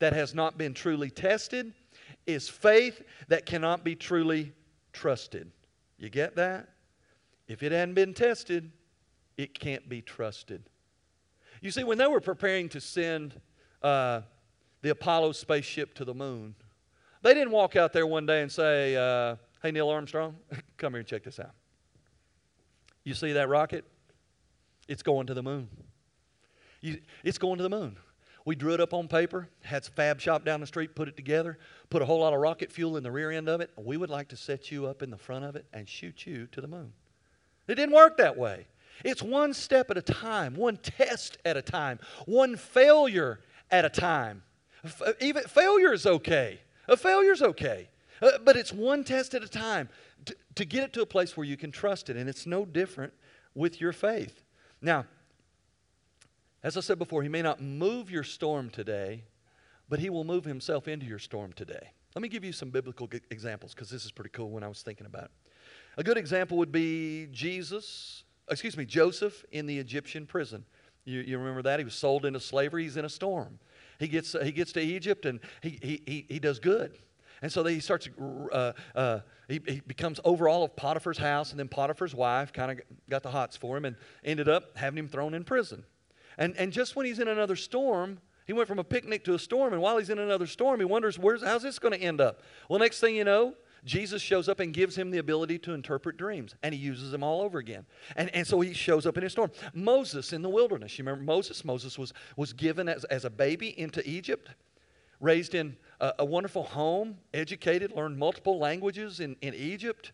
that has not been truly tested is faith that cannot be truly trusted. You get that? If it hadn't been tested, it can't be trusted. You see, when they were preparing to send uh, the Apollo spaceship to the moon, they didn't walk out there one day and say, uh, Hey, Neil Armstrong, come here and check this out. You see that rocket? It's going to the moon. You, it's going to the moon. We drew it up on paper, had Fab Shop down the street put it together, put a whole lot of rocket fuel in the rear end of it. We would like to set you up in the front of it and shoot you to the moon. It didn't work that way. It's one step at a time, one test at a time, one failure at a time. F- even failure is okay. A failure is okay. Uh, but it's one test at a time to, to get it to a place where you can trust it. And it's no different with your faith. Now, as I said before, He may not move your storm today, but He will move Himself into your storm today. Let me give you some biblical g- examples because this is pretty cool when I was thinking about it. A good example would be Jesus excuse me, Joseph in the Egyptian prison. You, you remember that? He was sold into slavery. He's in a storm. He gets, he gets to Egypt and he, he, he, he does good. And so he starts, uh, uh, he, he becomes over all of Potiphar's house, and then Potiphar's wife kind of got the hots for him and ended up having him thrown in prison. And, and just when he's in another storm, He went from a picnic to a storm, and while he's in another storm, he wonders, where's, how's this going to end up? Well, next thing you know, Jesus shows up and gives him the ability to interpret dreams, and he uses them all over again. And, and so he shows up in his storm. Moses in the wilderness. You remember Moses? Moses was, was given as, as a baby into Egypt, raised in a, a wonderful home, educated, learned multiple languages in, in Egypt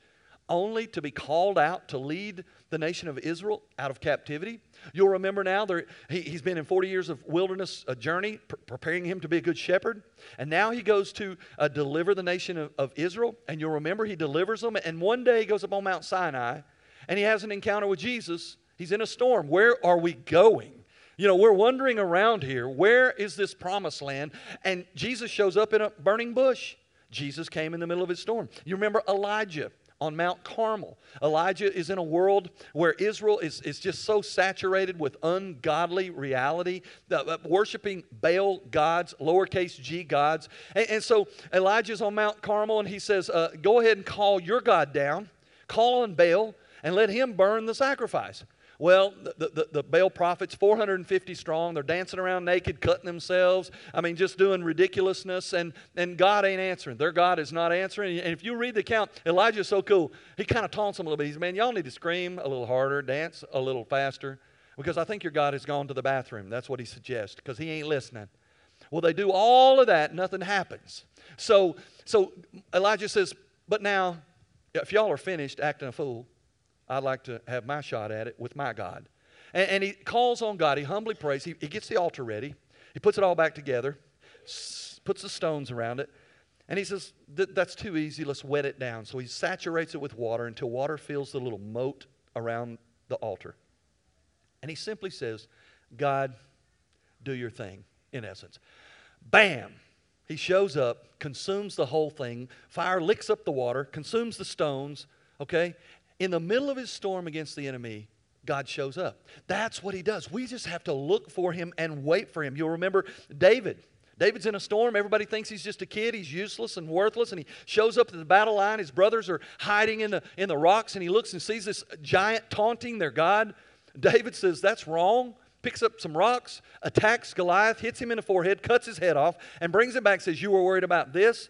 only to be called out to lead the nation of Israel out of captivity. You'll remember now there, he, has been in 40 years of wilderness a journey, pr- preparing him to be a good shepherd. And now he goes to uh, deliver the nation of, of Israel. And you'll remember he delivers them. And one day he goes up on Mount Sinai and he has an encounter with Jesus. He's in a storm. Where are we going? You know, we're wandering around here. Where is this promised land? And Jesus shows up in a burning bush. Jesus came in the middle of his storm. You remember Elijah on Mount Carmel. Elijah is in a world where Israel is, is just so saturated with ungodly reality, uh, worshiping Baal gods, lowercase g gods. And, and so Elijah's on Mount Carmel and he says, uh, Go ahead and call your God down, call on Baal, and let him burn the sacrifice. Well, the, the, the, Baal prophets, 450 strong, they're dancing around naked, cutting themselves. I mean, just doing ridiculousness, and, and God ain't answering. Their God is not answering. And if you read the account, Elijah's so cool. He kind of taunts them a little bit. He says, Man, y'all need to scream a little harder, dance a little faster, because I think your God has gone to the bathroom. That's what he suggests, because he ain't listening. Well, they do all of that, nothing happens. So, so Elijah says, But now, if y'all are finished acting a fool, I'd like to have my shot at it with my God. And, and he calls on God. He humbly prays. He, he, gets the altar ready. He puts it all back together, s- puts the stones around it. And he says, That's too easy. Let's wet it down. So he saturates it with water until water fills the little moat around the altar. And he simply says, God, do your thing, in essence. Bam! He shows up, consumes the whole thing. Fire licks up the water, consumes the stones, okay? In the middle of his storm against the enemy, God shows up. That's what he does. We just have to look for him and wait for him. You'll remember David. David's in a storm. Everybody thinks he's just a kid. He's useless and worthless. And he shows up to the battle line. His brothers are hiding in the, in the rocks. And he looks and sees this giant taunting their God. David says, That's wrong. Picks up some rocks, attacks Goliath, hits him in the forehead, cuts his head off, and brings him back. Says, You were worried about this.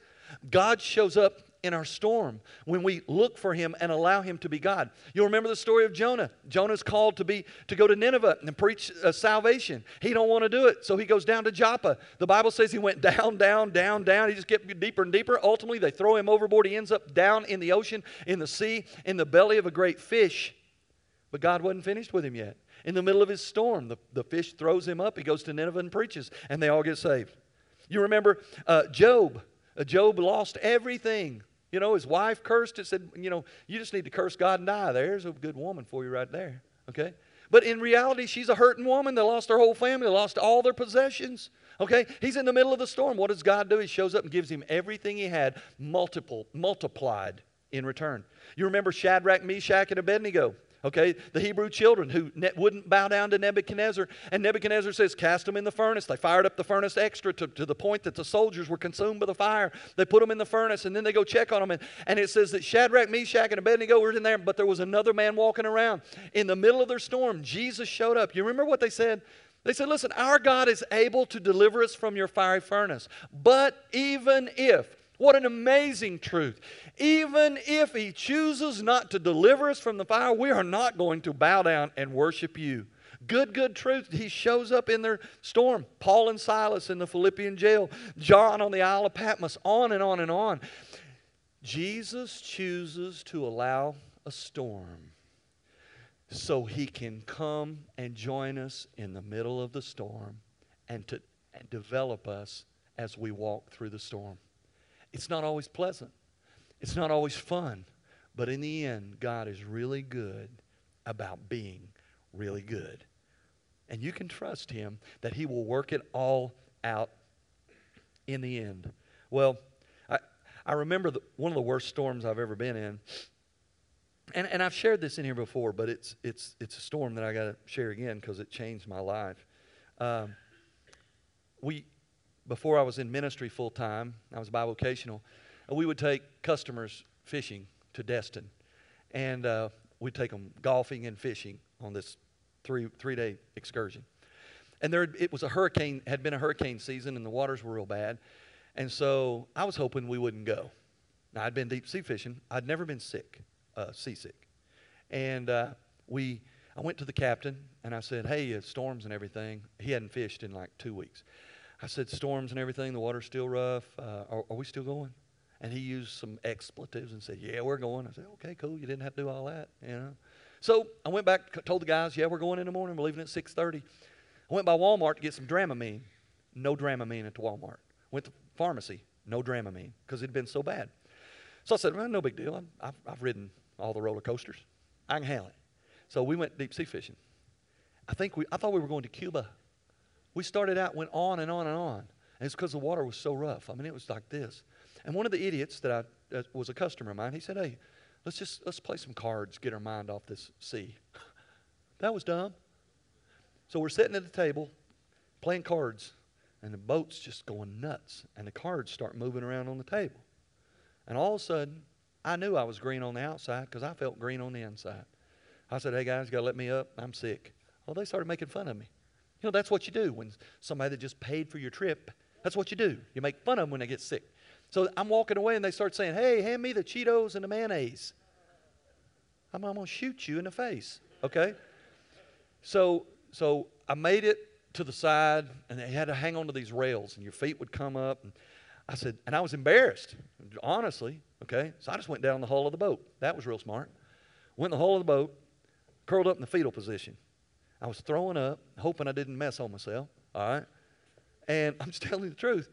God shows up in our storm when we look for him and allow him to be God. You'll remember the story of Jonah. Jonah's called to be to go to Nineveh and preach uh, salvation. He don't want to do it, so he goes down to Joppa. The Bible says he went down, down, down, down. He just get deeper and deeper. Ultimately, they throw him overboard. He ends up down in the ocean, in the sea, in the belly of a great fish. But God wasn't finished with him yet. In the middle of his storm, the, the fish throws him up. He goes to Nineveh and preaches, and they all get saved. You remember uh, Job. Uh, Job lost everything you know, his wife cursed it, said, you know, you just need to curse God and die. There's a good woman for you right there. Okay? But in reality, she's a hurting woman. They lost their whole family, they lost all their possessions. Okay? He's in the middle of the storm. What does God do? He shows up and gives him everything he had, multiple, multiplied in return. You remember Shadrach, Meshach, and Abednego. Okay, the Hebrew children who ne- wouldn't bow down to Nebuchadnezzar. And Nebuchadnezzar says, Cast them in the furnace. They fired up the furnace extra to, to the point that the soldiers were consumed by the fire. They put them in the furnace and then they go check on them. And, and it says that Shadrach, Meshach, and Abednego were in there, but there was another man walking around. In the middle of their storm, Jesus showed up. You remember what they said? They said, Listen, our God is able to deliver us from your fiery furnace. But even if, what an amazing truth. Even if He chooses not to deliver us from the fire, we are not going to bow down and worship you. Good, good truth. He shows up in their storm. Paul and Silas in the Philippian jail, John on the Isle of Patmos, on and on and on. Jesus chooses to allow a storm so he can come and join us in the middle of the storm and to and develop us as we walk through the storm. It's not always pleasant, it's not always fun, but in the end, God is really good about being really good. And you can trust Him that He will work it all out in the end. Well, I, I remember the, one of the worst storms I've ever been in. And, and I've shared this in here before, but it's, it's, it's a storm that I got to share again because it changed my life. Um, we, before I was in ministry full time, I was bivocational, we would take customers fishing to Destin. And uh, we'd take them golfing and fishing on this three, three day excursion. and there it was a hurricane had been a hurricane season and the waters were real bad. And so i was hoping we wouldn't go. Now i'd been deep sea fishing. I'd never been sick uh, seasick. And uh, we i went to the captain and i said hey uh, storms and everything. He hadn't fished in like two weeks i said storms and everything the water's still rough uh, are, are we still going and he used some expletives and said yeah we're going i said okay cool you didn't have to do all that you know so i went back told the guys yeah we're going in the morning we're leaving at 6.30 I went by Walmart to get some Dramamine. No Dramamine at the Walmart. Went to pharmacy. No Dramamine because it had been so bad. So I said, well, no big deal. i have I've ridden all the roller coasters. I can handle it. So we went deep sea fishing. I think we, I thought we were going to Cuba. We started out, went on and on and on. And it's because the water was so rough. I mean, it was like this. And one of the idiots that I uh, was a customer of mine, he said, hey, let's just, let's play some cards, get our mind off this sea. that was dumb. So we're sitting at the table playing cards, and the boat's just going nuts, and the cards start moving around on the table. And all of a sudden, I knew I was green on the outside because I felt green on the inside. I said, Hey guys, you got to let me up. I'm sick. Well, they started making fun of me. You know, that's what you do when somebody that just paid for your trip, that's what you do. You make fun of them when they get sick. So I'm walking away and they start saying, Hey, hand me the Cheetos and the mayonnaise. I'm, I'm going to shoot you in the face. Okay? So so I made it to the side, and they had to hang onto these rails, and your feet would come up. And I said, and I was embarrassed, honestly. Okay, so I just went down the hull of the boat. That was real smart. Went in the hull of the boat, curled up in the fetal position. I was throwing up, hoping I didn't mess on myself. All right, and I'm just telling you the truth.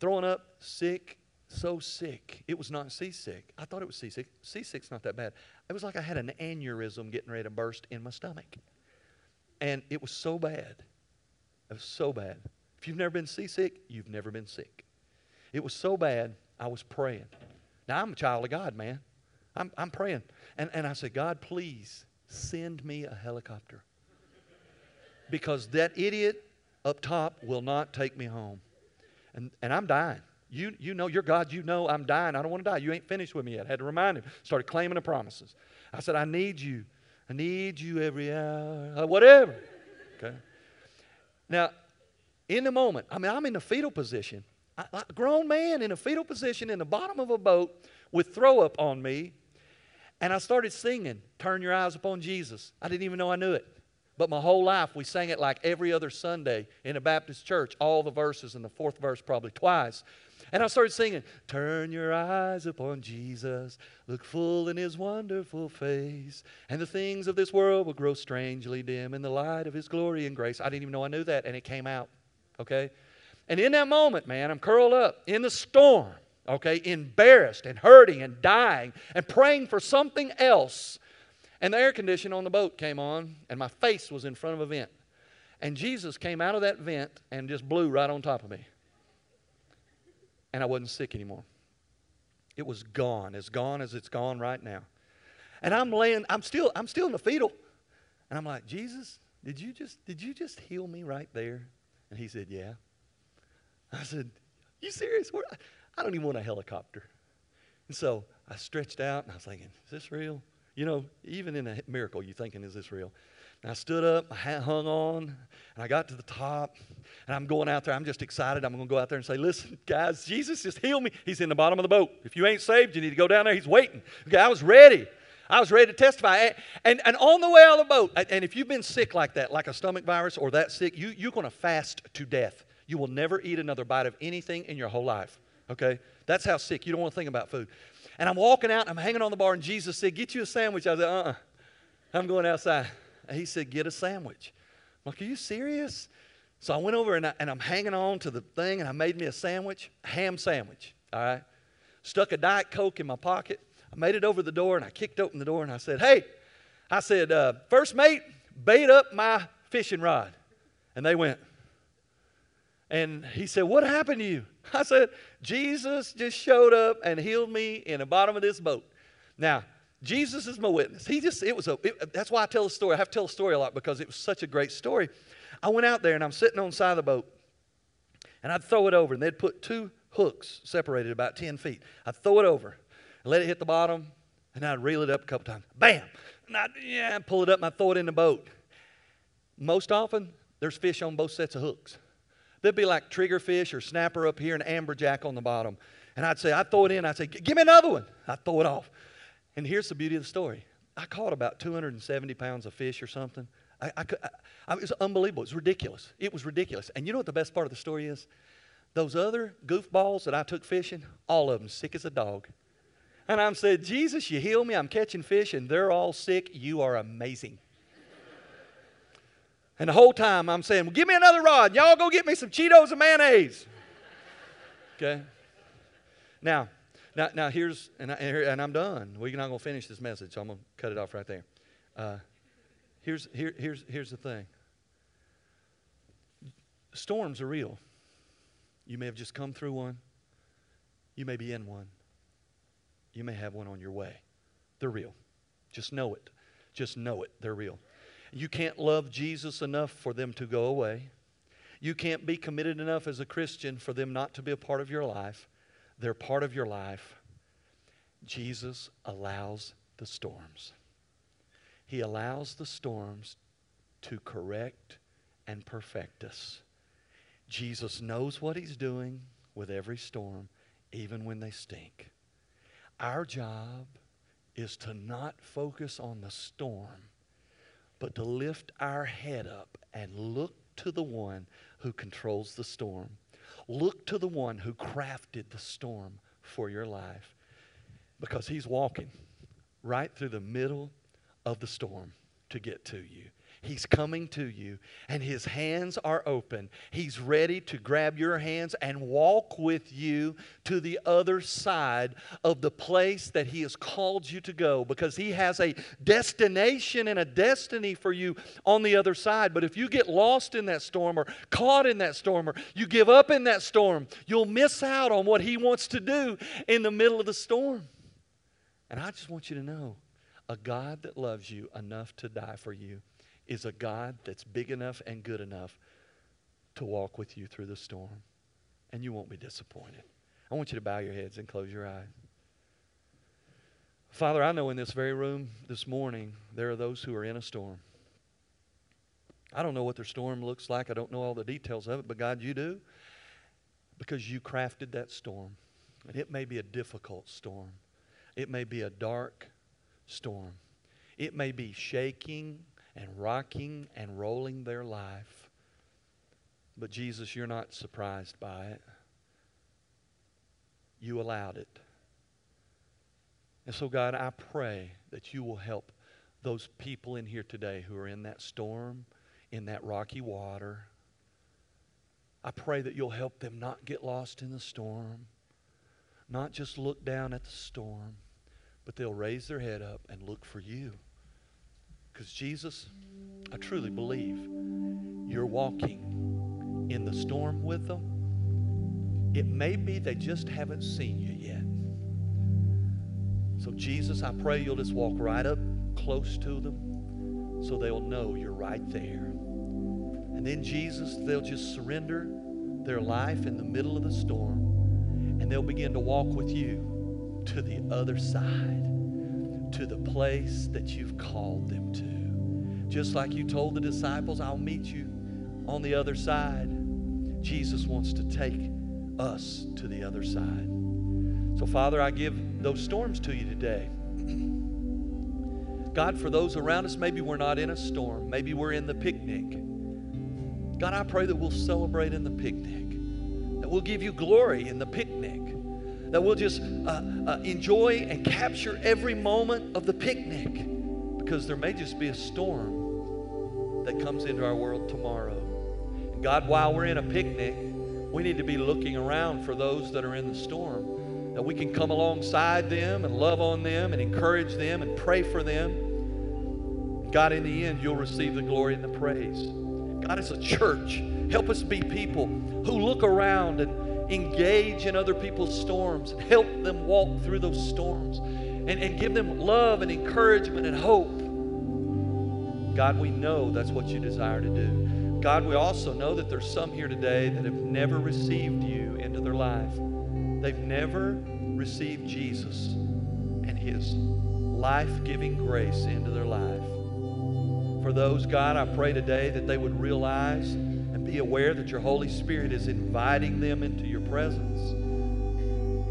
Throwing up, sick, so sick. It was not seasick. I thought it was seasick. Seasick's not that bad. It was like I had an aneurysm getting ready to burst in my stomach. And it was so bad. It was so bad. If you've never been seasick, you've never been sick. It was so bad, I was praying. Now, I'm a child of God, man. I'm, I'm praying. And, and I said, God, please send me a helicopter. Because that idiot up top will not take me home. And, and I'm dying. You, you know, you're God, you know I'm dying. I don't want to die. You ain't finished with me yet. I had to remind him. Started claiming the promises. I said, I need you I need you every hour, uh, whatever. Okay. Now, in the moment, I mean, I'm in the fetal position. A grown man in a fetal position in the bottom of a boat with throw up on me. And I started singing, Turn Your Eyes Upon Jesus. I didn't even know I knew it. But my whole life, we sang it like every other Sunday in a Baptist church, all the verses, and the fourth verse probably twice. And I started singing, Turn your eyes upon Jesus, look full in his wonderful face, and the things of this world will grow strangely dim in the light of his glory and grace. I didn't even know I knew that, and it came out. Okay? And in that moment, man, I'm curled up in the storm, okay, embarrassed and hurting and dying and praying for something else. And the air conditioner on the boat came on, and my face was in front of a vent. And Jesus came out of that vent and just blew right on top of me and I wasn't sick anymore. It was gone, as gone as it's gone right now. And I'm laying, I'm still, I'm still in the fetal. And I'm like, Jesus, did you just did you just heal me right there? And he said, Yeah. I said, You serious? I don't even want a helicopter. And so I stretched out and I was thinking, Is this real? You know, even in a miracle, you're thinking, Is this real? And I stood up, hung on, and I got to the top, and I'm going out there. I'm just excited. I'm going to go out there and say, Listen, guys, Jesus just healed me. He's in the bottom of the boat. If you ain't saved, you need to go down there. He's waiting. Okay, I was ready. I was ready to testify. And, and on the way out of the boat, and if you've been sick like that, like a stomach virus or that sick, you, you're going to fast to death. You will never eat another bite of anything in your whole life. Okay? That's how sick. You don't want to think about food. And I'm walking out, I'm hanging on the bar, and Jesus said, Get you a sandwich. I said, Uh uh-uh. uh. i am going outside. And he said, Get a sandwich. I'm like, Are you serious? So I went over and, I, and I'm hanging on to the thing and I made me a sandwich, a ham sandwich. All right. Stuck a Diet Coke in my pocket. I made it over the door and I kicked open the door and I said, Hey, I said, uh, First mate, bait up my fishing rod. And they went. And he said, What happened to you? I said, Jesus just showed up and healed me in the bottom of this boat. Now, Jesus is my witness. He just, it was a, it, that's why I tell the story. I have to tell the story a lot because it was such a great story. I went out there and I'm sitting on the side of the boat and I'd throw it over and they'd put two hooks separated about 10 feet. I'd throw it over and let it hit the bottom and I'd reel it up a couple times. Bam! And I'd yeah, pull it up and I'd throw it in the boat. Most often, there's fish on both sets of hooks. There'd be like triggerfish or snapper up here and amberjack on the bottom. And I'd say, I'd throw it in. I'd say, give me another one. I'd throw it off. And here's the beauty of the story I caught about 270 pounds of fish or something. I, I, I, it was unbelievable. It was ridiculous. It was ridiculous. And you know what the best part of the story is? Those other goofballs that I took fishing, all of them sick as a dog. And I'm saying, Jesus, you heal me. I'm catching fish, and they're all sick. You are amazing. And the whole time I'm saying, well, give me another rod. Y'all go get me some Cheetos and mayonnaise. Okay? Now, now, now here's, and, I, and I'm done. We're not going to finish this message, so I'm going to cut it off right there. Uh, here's, here, here's, here's the thing storms are real. You may have just come through one, you may be in one, you may have one on your way. They're real. Just know it. Just know it. They're real. You can't love Jesus enough for them to go away. You can't be committed enough as a Christian for them not to be a part of your life. They're part of your life. Jesus allows the storms. He allows the storms to correct and perfect us. Jesus knows what He's doing with every storm, even when they stink. Our job is to not focus on the storm but to lift our head up and look to the one who controls the storm. Look to the one who crafted the storm for your life because he's walking right through the middle of the storm to get to you. He's coming to you, and His hands are open. He's ready to grab your hands and walk with you to the other side of the place that He has called you to go because He has a destination and a destiny for you on the other side. But if you get lost in that storm or caught in that storm or you give up in that storm, you'll miss out on what He wants to do in the middle of the storm. And I just want you to know a God that loves you enough to die for you is a God that's big enough and good enough to walk with you through the storm. And you won't be disappointed. I want you to bow your heads and close your eyes. Father, I know in this very room this morning there are those who are in a storm. I don't know what their storm looks like. I don't know all the details of it, but God, you do because you crafted that storm. And it may be a difficult storm, it may be a dark storm, it may be shaking and rocking and rolling their life. But Jesus, you're not surprised by it. You allowed it. And so, God, I pray that you will help those people in here today who are in that storm, in that rocky water. I pray that you'll help them not get lost in the storm, not just look down at the storm, but they'll raise their head up and look for you. Because, Jesus, I truly believe you're walking in the storm with them. It may be they just haven't seen you yet. So, Jesus, I pray you'll just walk right up close to them so they'll know you're right there. And then, Jesus, they'll just surrender their life in the middle of the storm and they'll begin to walk with you to the other side to the place that you've called them to. Just like you told the disciples, I'll meet you on the other side. Jesus wants to take us to the other side. So, Father, I give those storms to you today. God, for those around us, maybe we're not in a storm, maybe we're in the picnic. God, I pray that we'll celebrate in the picnic, that we'll give you glory in the picnic that we'll just uh, uh, enjoy and capture every moment of the picnic because there may just be a storm that comes into our world tomorrow. And God, while we're in a picnic, we need to be looking around for those that are in the storm, that we can come alongside them and love on them and encourage them and pray for them. God, in the end, you'll receive the glory and the praise. God, as a church, help us be people who look around and engage in other people's storms, help them walk through those storms, and, and give them love and encouragement and hope. God, we know that's what you desire to do. God, we also know that there's some here today that have never received you into their life. They've never received Jesus and his life giving grace into their life. For those, God, I pray today that they would realize and be aware that your Holy Spirit is inviting them into your presence.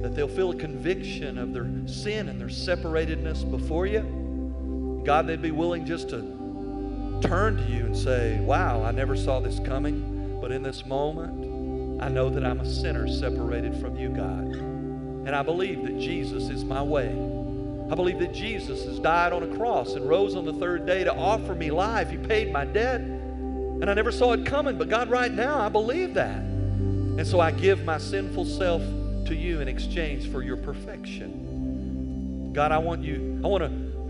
That they'll feel a conviction of their sin and their separatedness before you. God, they'd be willing just to turn to you and say, Wow, I never saw this coming, but in this moment, I know that I'm a sinner separated from you, God. And I believe that Jesus is my way. I believe that Jesus has died on a cross and rose on the third day to offer me life. He paid my debt. And I never saw it coming, but God, right now, I believe that. And so I give my sinful self to you in exchange for your perfection. God, I want you, I want to,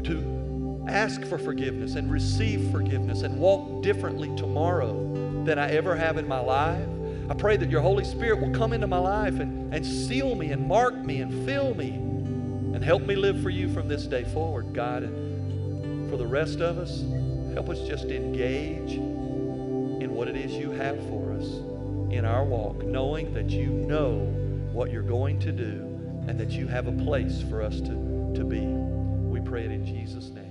to ask for forgiveness and receive forgiveness and walk differently tomorrow than I ever have in my life. I pray that your Holy Spirit will come into my life and, and seal me and mark me and fill me and help me live for you from this day forward, God. And for the rest of us, help us just engage what it is you have for us in our walk, knowing that you know what you're going to do and that you have a place for us to, to be. We pray it in Jesus' name.